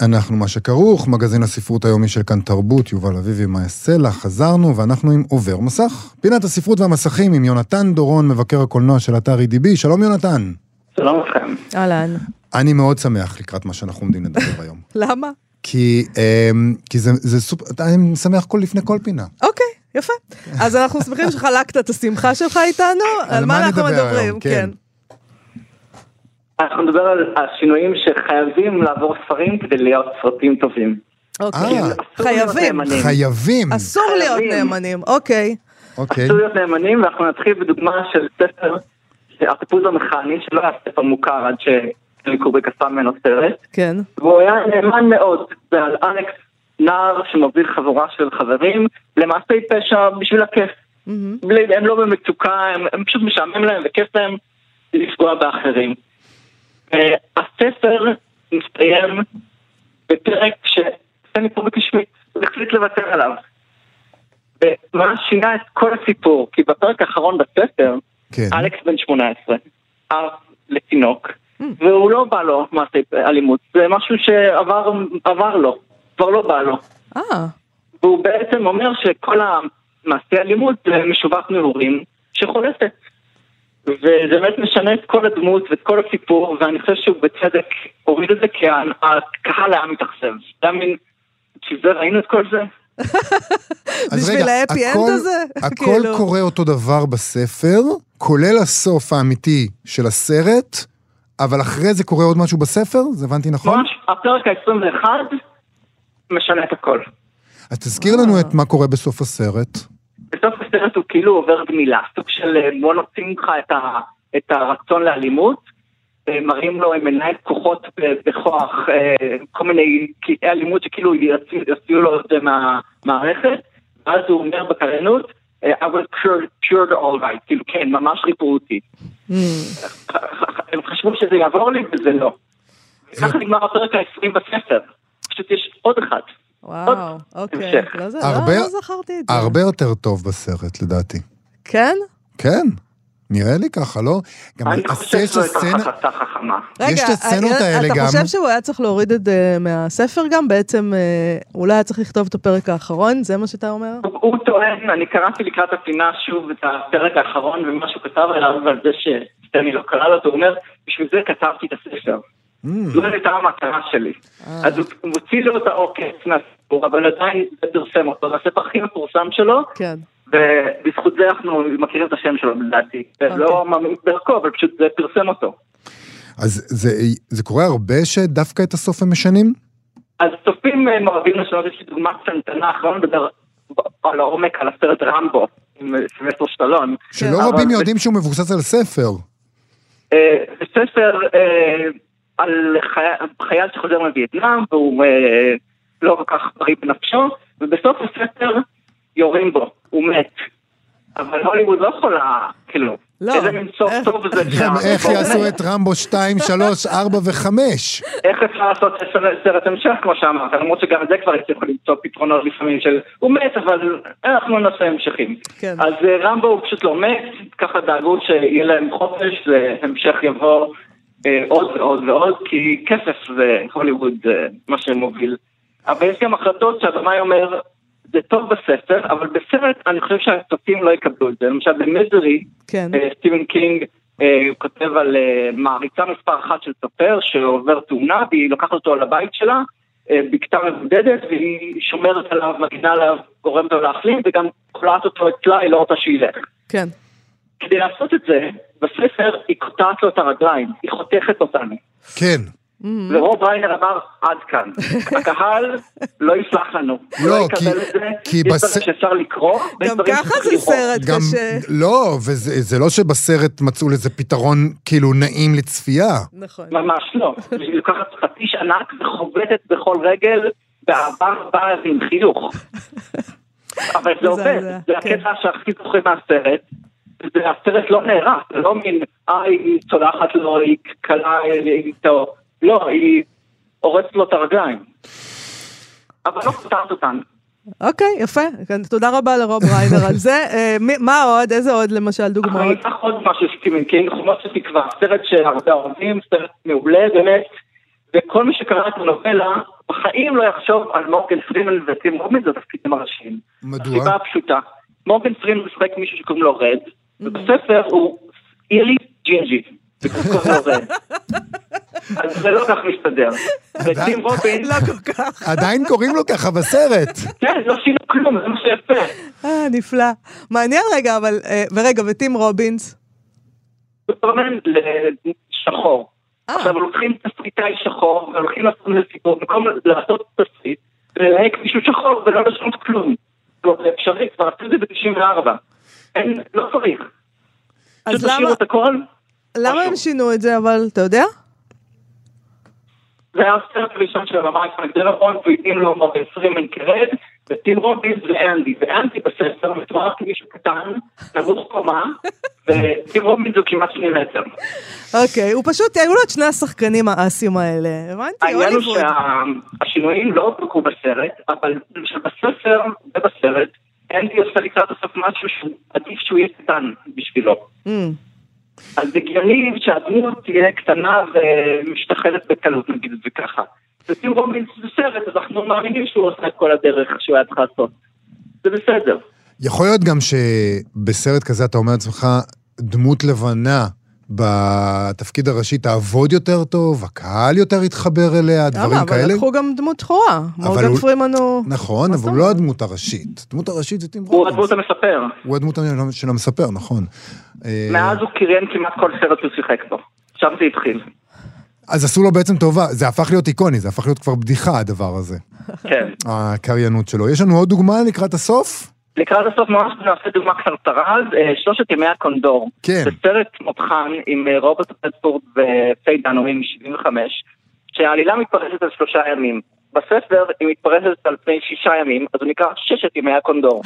אנחנו מה שכרוך, מגזין הספרות היומי של כאן תרבות, יובל אביבי, מאיה סלע, חזרנו ואנחנו עם עובר מסך. פינת הספרות והמסכים עם יונתן דורון, מבקר הקולנוע של אתר EDB, שלום יונתן. שלום לכם. אהלן. אני מאוד שמח לקראת מה שאנחנו עומדים לדבר היום. למה? כי, אמ, כי זה, זה סופר, אני שמח כל לפני כל פינה. אוקיי, יפה. אז אנחנו שמחים שחלקת את השמחה שלך איתנו. על מה אנחנו מדברים? היום? כן. אנחנו נדבר על השינויים שחייבים לעבור ספרים כדי להיות סרטים טובים. אוקיי. אה. חייבים. חייבים. אסור להיות. נאמנים, אוקיי. אוקיי. אסור להיות נאמנים, ואנחנו נתחיל בדוגמה של ספר, הטיפוז המכני, שלא היה ספר מוכר עד שלי קובריק עשה ממנו סרט, כן. והוא היה נאמן מאוד, זה על אלכס, נער שמוביל חבורה של חברים למעשי פשע בשביל הכיף. בלי- הם לא במצוקה, הם, הם פשוט משעמם להם וכיף להם לפגוע באחרים. אה, הספר מסתיים בפרק שסטני פוריק השמיט, החליט לוותר עליו. ומה שינה את כל הסיפור, כי בפרק האחרון בספר, כן. אלכס בן 18, אב לתינוק, והוא לא בא לו מעשי אלימות, זה משהו שעבר עבר לו, כבר לא בא לו. אה, והוא בעצם אומר שכל המעשי אלימות זה משובת נעורים שחולפת. וזה באמת משנה את כל הדמות ואת כל הסיפור, ואני חושב שהוא בצדק הוריד את זה כי הקהל היה מתאכזב. אתה מבין, בשביל זה ראינו את כל זה? אז בשביל רגע, ההפי אנד הזה? הכל כאילו. קורה אותו דבר בספר, כולל הסוף האמיתי של הסרט, אבל אחרי זה קורה עוד משהו בספר? זה הבנתי נכון? ממש, הפרק ה-21 משנה את הכל. אז תזכיר לנו את מה קורה בסוף הסרט. בסוף הסרט הוא כאילו עובר גמילה, סוג של אה, בוא נוציא ממך את, הרצון לאלימות, מראים לו, הם מנהל כוחות בכוח, אה, כל מיני קטעי אלימות שכאילו יוציאו לו את זה מהמערכת, ואז הוא אומר בקריינות, אה, I was cured, cured all right, כאילו כן, ממש ריפאו אותי. הם חשבו שזה יעבור לי וזה לא. ככה נגמר הפרק ה-20 בספר, פשוט יש עוד אחד. וואו, אוקיי. לא לא זכרתי את זה. הרבה יותר טוב בסרט, לדעתי. כן? כן, נראה לי ככה, לא? גם אני חושב יש שזו הייתה הסצנה... החלטה חכמה. יש את הסצנות אה, האלה אתה גם. חושב שהוא היה צריך להוריד את זה מהספר גם? בעצם אה, אולי היה צריך לכתוב את הפרק האחרון? זה מה שאתה אומר? הוא הוא טוען, אני קראתי לקראת הפינה שוב את הפרק האחרון ומה שהוא כתב עליו ועל זה שסטני לא קרא לו, הוא אומר, בשביל זה כתבתי את הספר. Mm. זו הייתה המטרה שלי. אז הוא הוא מוציא לו את העוקץ מהסיפור, אבל עדיין זה פרסם אותו, זה הספר הכי מפורסם שלו, כן. ובזכות זה אנחנו מכירים את השם שלו לדעתי. לא מאמין דרכו, אבל פשוט זה פרסם אותו. אז זה, זה קורה הרבה שדווקא את הסוף הם משנים? אז צופים אה, אוהבים לשנות, יש לי דוגמה קטנטנה, אחרון לדבר על העומק על הסרט רמבו, עם אה, סילבסטר סטלון. שלא אבל רבים יודעים שהוא מבוסס על ספר. אה, זה ספר אה, על חי- חייל שחוזר מווייטנאם, והוא אה, לא כל כך בריא בנפשו, ובסוף הספר יורים בו, הוליווד לא יכולה, כאילו, לא, איזה מין סוף איך- טוב זה גם אפשר. איך יעשו את רמבו 2, 3, 4 ו-5? איך אפשר לעשות סרט- המשך, כמו שאמרת, למרות שגם את זה כבר הצליחו למצוא פתרונות לפעמים של הוא מת, אבל אנחנו נעשה המשכים. כן. אז אה, רמבו הוא פשוט לא מת, ככה דאגו שיהיה להם חופש, והמשך יבוא אה, עוד ועוד ועוד, כי כסף זה הוליווד אה, מה שמוביל. אבל יש גם החלטות שהבמאי אומר, זה טוב בספר, אבל בסרט אני חושב שהצופים לא יקבלו את זה. למשל במיזרי, כן. אה, סטיבן קינג אה, הוא כותב על אה, מעריצה מספר אחת של סופר שעובר תאונה והיא לוקחת אותו לבית שלה אה, בקתה מבודדת והיא שומרת עליו, מגינה עליו, גורמת לו להחלים וגם קולעת אותו אצלה, היא לא רוצה שילך. כן. כדי לעשות את זה, בספר היא קוטעת לו את הרגליים, היא חותכת אותנו. כן. ורוב ריינר אמר, עד כאן. הקהל לא יסלח לנו. לא, לא יקבל כי- את זה, כי יש בס- דברים שאפשר לקרוא, גם ככה זה. סרט גם, קשה. לא, וזה זה לא שבסרט מצאו לזה פתרון כאילו נעים לצפייה. נכון. ממש לא. היא לוקחת פטיש ענק וחובטת בכל רגל באהבה רבה ועם חיוך. אבל זה עובד, זה כן. הקטע שהכי זכור מהסרט. הסרט לא נהרס, זה לא מין, אה, היא צולחת לו, היא קלה איתו. לא, היא הורסת לו את הרגליים. אבל לא כורתת אותן. אוקיי, יפה. תודה רבה לרוב ריינר על זה. אה, מה עוד? איזה עוד למשל אני דוגמאות? אקח עוד משהו סטיבן קינג, חומות של תקווה, סרט שהרבה אוהבים, סרט מעולה באמת, וכל מי שקרא את הנובלה, בחיים לא יחשוב על מורגן פרימן וטים רובינס בתפקידים הראשיים. מדוע? הסיבה הפשוטה, מורגן פרימן משחק מישהו שקוראים לו רד, ובספר הוא אירי ג'ינג'י, וקוראים לו רד. אז זה לא כך מסתדר. וטים רובינס, לא כל כך. עדיין קוראים לו ככה בסרט. כן, לא שינו כלום, זה מה שיפה. אה, נפלא. מעניין רגע, אבל... אה, ורגע, וטים רובינס? סופרמן לשחור. אה. עכשיו לוקחים תסריטאי שחור, והולכים לעשות לזה סיפור, במקום לעשות תסריט, ולהק מישהו שחור ולא לשנות כלום. זה אפשרי, כבר עשו את זה ב-94. אין, לא צריך. אז למה-. למה הם שינו את זה, אבל אתה יודע? זה היה הסרט הראשון של הבמאי פרנק דלרון, והתאים לו מור 20 אנקרד, וטים רובינס ואנדי. ואנדי בספר מתואר כמישהו קטן, נמוך קומה, וטים רובינס הוא כמעט שני מטר. אוקיי, הוא פשוט, היו לו את שני השחקנים האסים האלה. הבנתי, העניין הוא. שהשינויים לא פגעו בסרט, אבל בספר ובסרט, אנדי עושה לקראת הסוף משהו שעדיף שהוא יהיה קטן בשבילו. אז הגיוני שהדמות תהיה קטנה ומשתחלת בקלות, נגיד את זה ככה. וטים רובינס זה סרט, אז אנחנו מאמינים שהוא עושה את כל הדרך שהוא היה צריך לעשות. זה בסדר. יכול להיות גם שבסרט כזה אתה אומר לעצמך, דמות לבנה בתפקיד הראשי תעבוד יותר טוב, הקהל יותר יתחבר אליה, דברים למה? אבל כאלה. לקחו גם דמות שחורה. מורגן הוא- פרימן הוא... נכון, אבל הוא? לא הדמות הראשית. הדמות הראשית זה טים הוא. הדמות המספר. הוא הדמות של המספר, נכון. אה, מאז הוא קריין כמעט כל סרט שהוא שיחק בו. שם זה התחיל. אז עשו לו בעצם טובה, זה הפך להיות איקוני, זה הפך להיות כבר בדיחה הדבר הזה, כן. הקריינות שלו. יש לנו עוד דוגמה לקראת הסוף? לקראת הסוף ממש נעשה דוגמה קצרצרה, אז, אה, שלושת ימי הקונדור. כן. זה סרט מותחן עם אה, רוברט פטפורד ופיי דנורים מ-75, שהעלילה מתפרסת על שלושה ימים. בספר היא מתפרסת על פני שישה ימים, אז הוא נקרא ששת ימי הקונדור.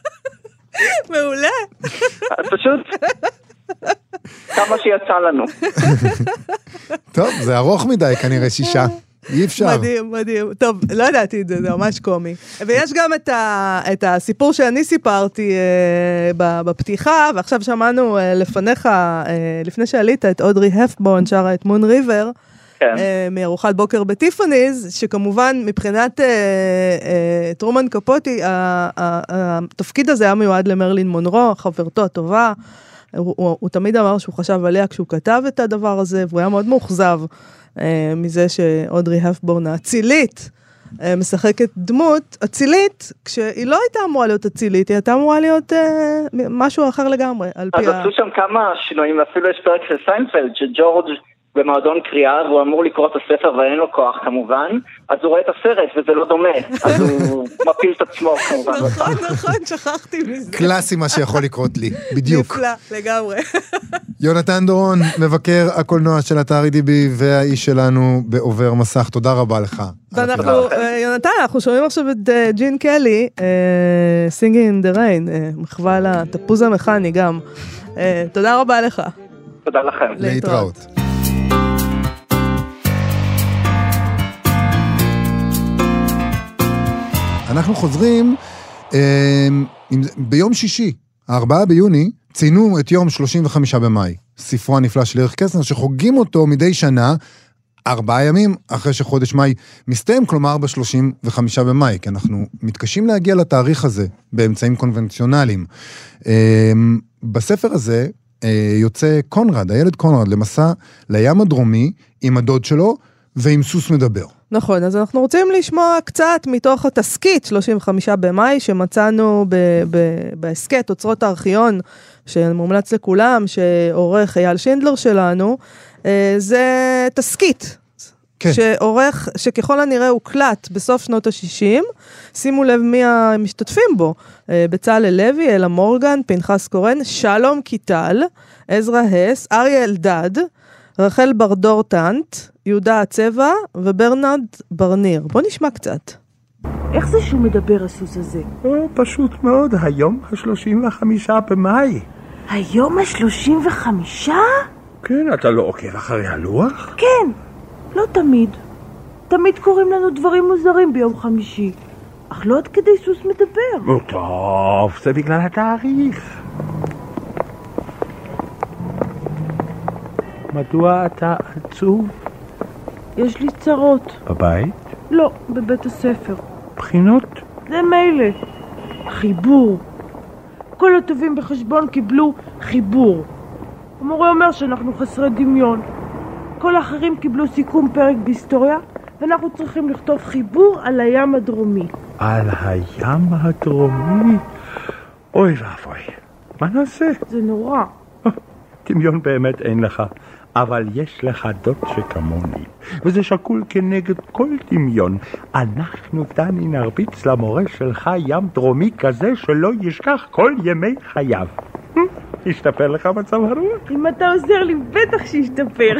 מעולה. אז פשוט, כמה שיצא לנו. טוב, זה ארוך מדי כנראה שישה. אי אפשר. מדהים, מדהים. טוב, לא ידעתי את זה, זה ממש קומי. ויש גם את, ה, את הסיפור שאני סיפרתי אה, ב- בפתיחה, ועכשיו שמענו אה, לפניך, אה, לפני שעלית, את אודרי הפבורן שרה את מון ריבר. כן. אה, מארוחת בוקר בטיפאניז, שכמובן מבחינת אה, אה, טרומן קפוטי, התפקיד הזה היה מיועד למרלין מונרו, חברתו הטובה. הוא, הוא, הוא תמיד אמר שהוא חשב עליה כשהוא כתב את הדבר הזה, והוא היה מאוד מאוכזב מזה שאודרי הפבורן האצילית אה, משחקת דמות אצילית, כשהיא לא הייתה אמורה להיות אצילית, היא הייתה אמורה להיות אה, משהו אחר לגמרי, על אז פי ה... עשו שם כמה שינויים, אפילו יש פרק של סיינפלד, שג'ורג' במועדון קריאה, והוא אמור לקרוא את הספר ואין לו כוח כמובן, אז הוא רואה את הסרט וזה לא דומה, אז הוא מפיל את עצמו כמובן. נכון, נכון, שכחתי מזה. קלאסי מה שיכול לקרות לי, בדיוק. נפלא, לגמרי. יונתן דורון, מבקר הקולנוע של אתר EDB והאיש שלנו בעובר מסך, תודה רבה לך. על ואנחנו. אה, יונתן, אנחנו שומעים עכשיו את אה, ג'ין קלי, singing in the rain, אה, מחווה לתפוז המכני גם. אה, תודה רבה לך. תודה לכם. להתראות. אנחנו חוזרים, אה, עם- ביום שישי, הארבעה ביוני, ציינו את יום 35 במאי, ספרו הנפלא של ערך קסנר, שחוגגים אותו מדי שנה, ארבעה ימים אחרי שחודש מאי מסתיים, כלומר ב-35 במאי, כי אנחנו מתקשים להגיע לתאריך הזה באמצעים קונבנציונליים. אה, בספר הזה אה, יוצא קונרד, הילד קונרד, למסע לים הדרומי עם הדוד שלו ועם סוס מדבר. נכון, אז אנחנו רוצים לשמוע קצת מתוך התסכית 35 במאי שמצאנו בהסכת אוצרות הארכיון, שמומלץ לכולם, שעורך אייל שינדלר שלנו, אה, זה תסכית. כן. שעורך, שככל הנראה הוקלט בסוף שנות ה-60, שימו לב מי המשתתפים בו, אה, בצלאל לוי, אלה מורגן, פנחס קורן, שלום קיטל, עזרא הס, אריה אלדד, רחל ברדור טנט, יהודה הצבע וברנרד ברניר. בוא נשמע קצת. איך זה שהוא מדבר, הסוס הזה? או, פשוט מאוד, היום ה-35 במאי. היום השלושים וחמישה? כן, אתה לא עוקב אחרי הלוח? כן, לא תמיד. תמיד קורים לנו דברים מוזרים ביום חמישי. אך לא עד כדי סוס מדבר. נו, טוב, זה בגלל התאריך. מדוע אתה עצוב? יש לי צרות. בבית? לא, בבית הספר. בחינות? זה מילא. חיבור. כל הטובים בחשבון קיבלו חיבור. המורה אומר שאנחנו חסרי דמיון. כל האחרים קיבלו סיכום פרק בהיסטוריה, ואנחנו צריכים לכתוב חיבור על הים הדרומי. על הים הדרומי? אוי ואבוי, מה נעשה? זה נורא. דמיון באמת אין לך, אבל יש לך דוד שכמוני, וזה שקול כנגד כל דמיון. אנחנו, דני, נרביץ למורה שלך ים דרומי כזה שלא ישכח כל ימי חייו. השתפר לך מצב הרוח? אם אתה עוזר לי, בטח שישתפר.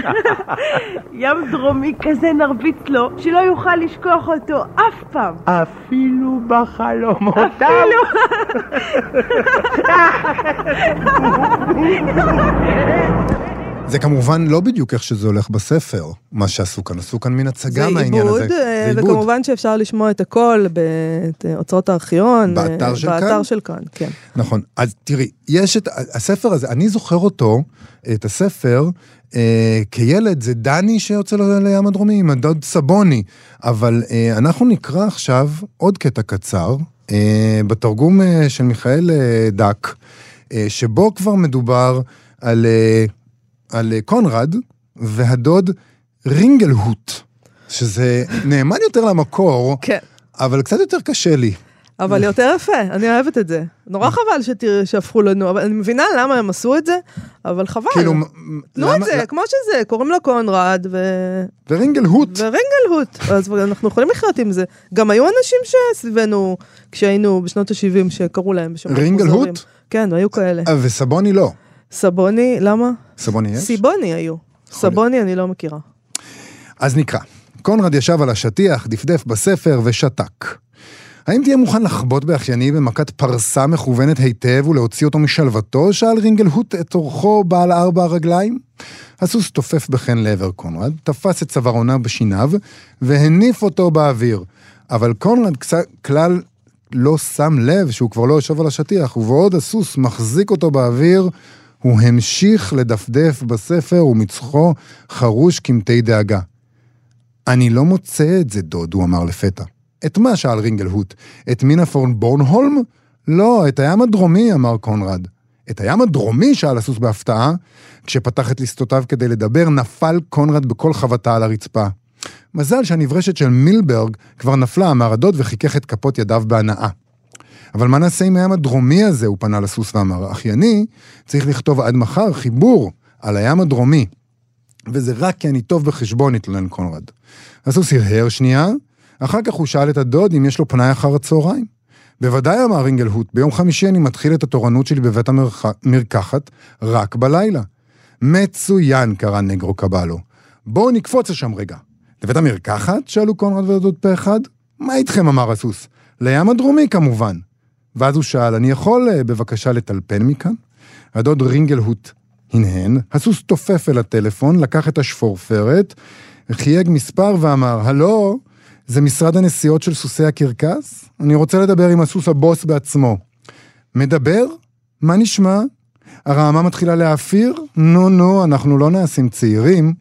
ים דרומי כזה נרביץ לו, שלא יוכל לשכוח אותו אף פעם. אפילו בחלומות. אפילו. זה כמובן לא בדיוק איך שזה הולך בספר, מה שעשו כאן, עשו כאן מין הצגה מהעניין הזה. זה עיבוד, וכמובן שאפשר לשמוע את הכל באוצרות הארכיון. באתר של כאן? באתר של כאן, כן. נכון, אז תראי, יש את הספר הזה, אני זוכר אותו, את הספר, אה, כילד זה דני שיוצא לים הדרומי עם הדוד סבוני, אבל אה, אנחנו נקרא עכשיו עוד קטע קצר, אה, בתרגום אה, של מיכאל אה, דק, אה, שבו כבר מדובר על... אה, על קונרד והדוד רינגלהוט, שזה נאמן יותר למקור, כן. אבל קצת יותר קשה לי. אבל יותר יפה, אני אוהבת את זה. נורא חבל שתראה שהפכו לנו, אבל אני מבינה למה הם עשו את זה, אבל חבל. כאילו, תנו את זה, כמו שזה, קוראים לו קונרד ו... ורינגלהוט. ורינגלהוט, אז אנחנו יכולים לחיות עם זה. גם היו אנשים שסביבנו, כשהיינו בשנות ה-70, שקראו להם בשמות מוזרים. רינגלהוט? כן, היו כאלה. וסבוני לא. סבוני, למה? סבוני יש? סיבוני היו. סבוני אני לא מכירה. אז נקרא. קונרד ישב על השטיח, דפדף בספר ושתק. האם תהיה מוכן לחבוט באחייני במכת פרסה מכוונת היטב ולהוציא אותו משלוותו? שאל רינגלהוט את אורחו בעל ארבע הרגליים. הסוס תופף בחן לעבר קונרד, תפס את צווארונה בשיניו והניף אותו באוויר. אבל קונרד כלל לא שם לב שהוא כבר לא יושב על השטיח, ובעוד הסוס מחזיק אותו באוויר, הוא המשיך לדפדף בספר ומצחו חרוש קמטי דאגה. אני לא מוצא את זה, דוד, הוא אמר לפתע. את מה? שאל רינגלהוט. את מינפורן בורנהולם? לא, את הים הדרומי, אמר קונרד. את הים הדרומי? שאל הסוס בהפתעה. כשפתח את ליסטותיו כדי לדבר, נפל קונרד בכל חבטה על הרצפה. מזל שהנברשת של מילברג כבר נפלה, אמר הדוד, וחיכך את כפות ידיו בהנאה. אבל מה נעשה עם הים הדרומי הזה? הוא פנה לסוס ואמר, אחייני, צריך לכתוב עד מחר חיבור על הים הדרומי. וזה רק כי אני טוב בחשבון, התלונן קונרד. הסוס הרהר שנייה, אחר כך הוא שאל את הדוד אם יש לו פנאי אחר הצהריים. בוודאי, אמר רינגלהוט, ביום חמישי אני מתחיל את התורנות שלי בבית המרקחת רק בלילה. מצוין, קרא נגרו קבלו. בואו נקפוץ לשם רגע. לבית המרקחת? שאלו קונרד והדוד פה אחד. מה איתכם? אמר הסוס. לים הדרומי כמובן. ואז הוא שאל, אני יכול אה, בבקשה לטלפן מכאן? הדוד רינגלהוט הנהן, הסוס תופף אל הטלפון, לקח את השפורפרת, חייג מספר ואמר, הלו, זה משרד הנסיעות של סוסי הקרקס? אני רוצה לדבר עם הסוס הבוס בעצמו. מדבר? מה נשמע? הרעמה מתחילה להאפיר? נו נו, אנחנו לא נעשים צעירים.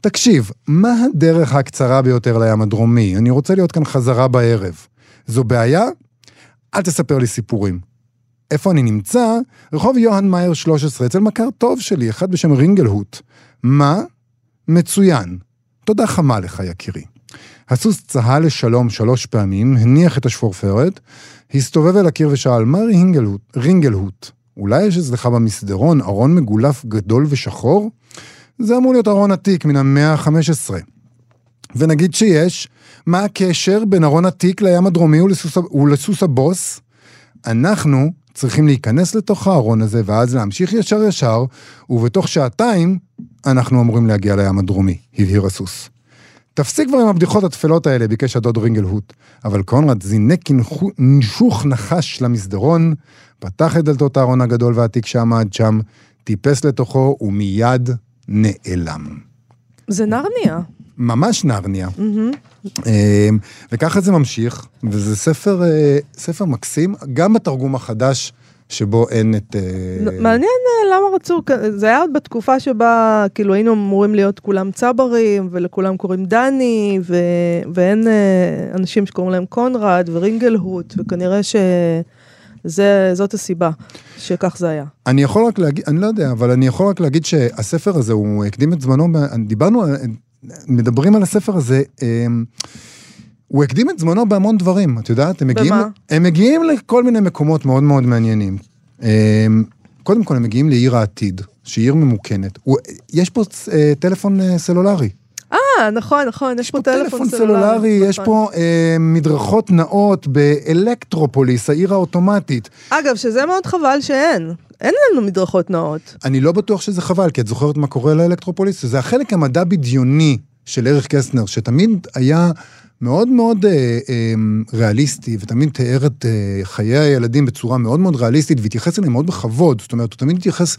תקשיב, מה הדרך הקצרה ביותר לים הדרומי? אני רוצה להיות כאן חזרה בערב. זו בעיה? אל תספר לי סיפורים. איפה אני נמצא? רחוב יוהאן מאייר 13, אצל מכר טוב שלי, אחד בשם רינגלהוט. מה? מצוין. תודה חמה לך, יקירי. הסוס צהל לשלום שלוש פעמים, הניח את השפורפרת, הסתובב אל הקיר ושאל, מה רינגלהוט? רינגלהוט? אולי יש אצלך במסדרון ארון מגולף גדול ושחור? זה אמור להיות ארון עתיק מן המאה ה-15. ונגיד שיש, מה הקשר בין ארון עתיק לים הדרומי ולסוס, ולסוס הבוס? אנחנו צריכים להיכנס לתוך הארון הזה ואז להמשיך ישר ישר, ובתוך שעתיים אנחנו אמורים להגיע לים הדרומי, הבהיר הסוס. תפסיק כבר עם הבדיחות הטפלות האלה, ביקש הדוד רינגלהוט. אבל קונרד זינק כנשוך נחש למסדרון, פתח את דלתות הארון הגדול והעתיק שעמד שם, טיפס לתוכו ומיד נעלם. זה נרניה. ממש נרניה. אמ, וככה זה ממשיך, וזה ספר, אה, ספר מקסים, גם בתרגום החדש. שבו אין את... אה, מעניין אה, למה רצו, זה היה עוד בתקופה שבה כאילו היינו אמורים להיות כולם צברים ולכולם קוראים דני ו... ואין אנשים שקוראים להם קונרד ורינגלהוט וכנראה שזה זה, זאת הסיבה שכך זה היה. אני יכול רק להגיד, אני לא יודע, אבל אני יכול רק להגיד שהספר הזה, הוא הקדים את זמנו, דיברנו, מדברים על הספר הזה, אמ, הוא הקדים את זמנו בהמון דברים, את יודעת? הם מגיעים, במה? הם מגיעים לכל מיני מקומות מאוד מאוד מעניינים. אמ, קודם כל, הם מגיעים לעיר העתיד, שהיא עיר ממוכנת. יש פה אה, טלפון אה, סלולרי. אה, נכון, נכון, יש פה טלפון סלולרי. יש נכון. פה אה, מדרכות נאות באלקטרופוליס, העיר האוטומטית. אגב, שזה מאוד חבל שאין. אין לנו מדרכות נאות. אני לא בטוח שזה חבל, כי את זוכרת מה קורה לאלקטרופוליס? זה החלק המדע בדיוני של ערך קסטנר, שתמיד היה מאוד מאוד אה, אה, ריאליסטי, ותמיד תיאר את אה, חיי הילדים בצורה מאוד מאוד ריאליסטית, והתייחס אליהם מאוד בכבוד. זאת אומרת, הוא תמיד התייחס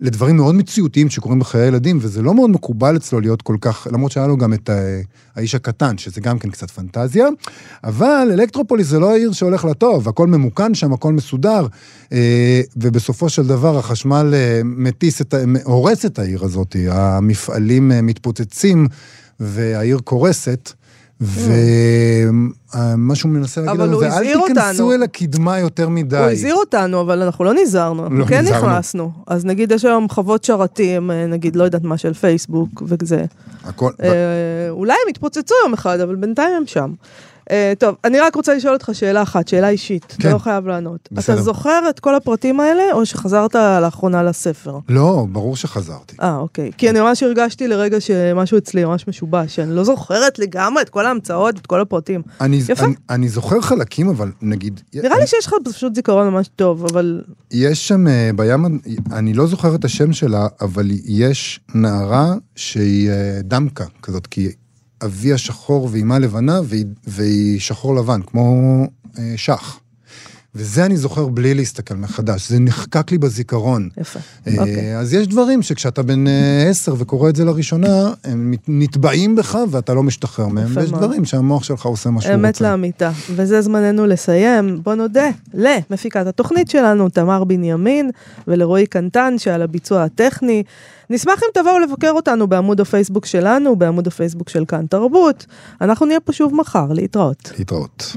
לדברים מאוד מציאותיים שקורים בחיי הילדים, וזה לא מאוד מקובל אצלו להיות כל כך, למרות שהיה לו גם את אה, האיש הקטן, שזה גם כן קצת פנטזיה, אבל אלקטרופוליס זה לא העיר שהולך לטוב, הכל ממוכן שם, הכל מסודר, אה, ובסופו של דבר החשמל אה, מטיס את, הורס את העיר הזאת, המפעלים מתפוצצים והעיר קורסת. ומה שהוא מנסה להגיד לנו זה, אל תיכנסו אותנו." אל הקדמה יותר מדי. הוא הזהיר אותנו, אבל אנחנו לא נזהרנו, אנחנו לא כן נזהרנו. נכנסנו. אז נגיד יש היום חוות שרתים, אה, נגיד, לא יודעת מה, של פייסבוק וזה. הכל, אה, אולי הם יתפוצצו יום אחד, אבל בינתיים הם שם. אה, טוב, אני רק רוצה לשאול אותך שאלה אחת, שאלה אישית, אתה כן. לא חייב לענות. בסדר. אתה זוכר את כל הפרטים האלה, או שחזרת לאחרונה לספר? לא, ברור שחזרתי. אה, אוקיי. כי אני ממש הרגשתי לרגע שמשהו אצלי ממש משובש, שאני לא זוכרת לגמרי את כל ההמצאות, את כל הפרטים. אני, יפה. אני, אני זוכר חלקים, אבל נגיד... נראה לי שיש לך פשוט זיכרון ממש טוב, אבל... יש שם אה, בים, אני לא זוכר את השם שלה, אבל יש נערה שהיא אה, דמקה כזאת, כי אביה שחור ואימה לבנה, והיא, והיא שחור לבן, כמו אה, שח. וזה אני זוכר בלי להסתכל מחדש, זה נחקק לי בזיכרון. יפה. אה, אוקיי. אז יש דברים שכשאתה בן אה, עשר וקורא את זה לראשונה, הם נתבעים בך ואתה לא משתחרר מהם, ויש מאוד. דברים שהמוח שלך עושה מה שהוא רוצה. אמת לאמיתה. וזה זמננו לסיים. בוא נודה למפיקת התוכנית שלנו, תמר בנימין, ולרועי קנטן שעל הביצוע הטכני. נשמח אם תבואו לבקר אותנו בעמוד הפייסבוק שלנו, בעמוד הפייסבוק של כאן תרבות. אנחנו נהיה פה שוב מחר, להתראות. להתראות.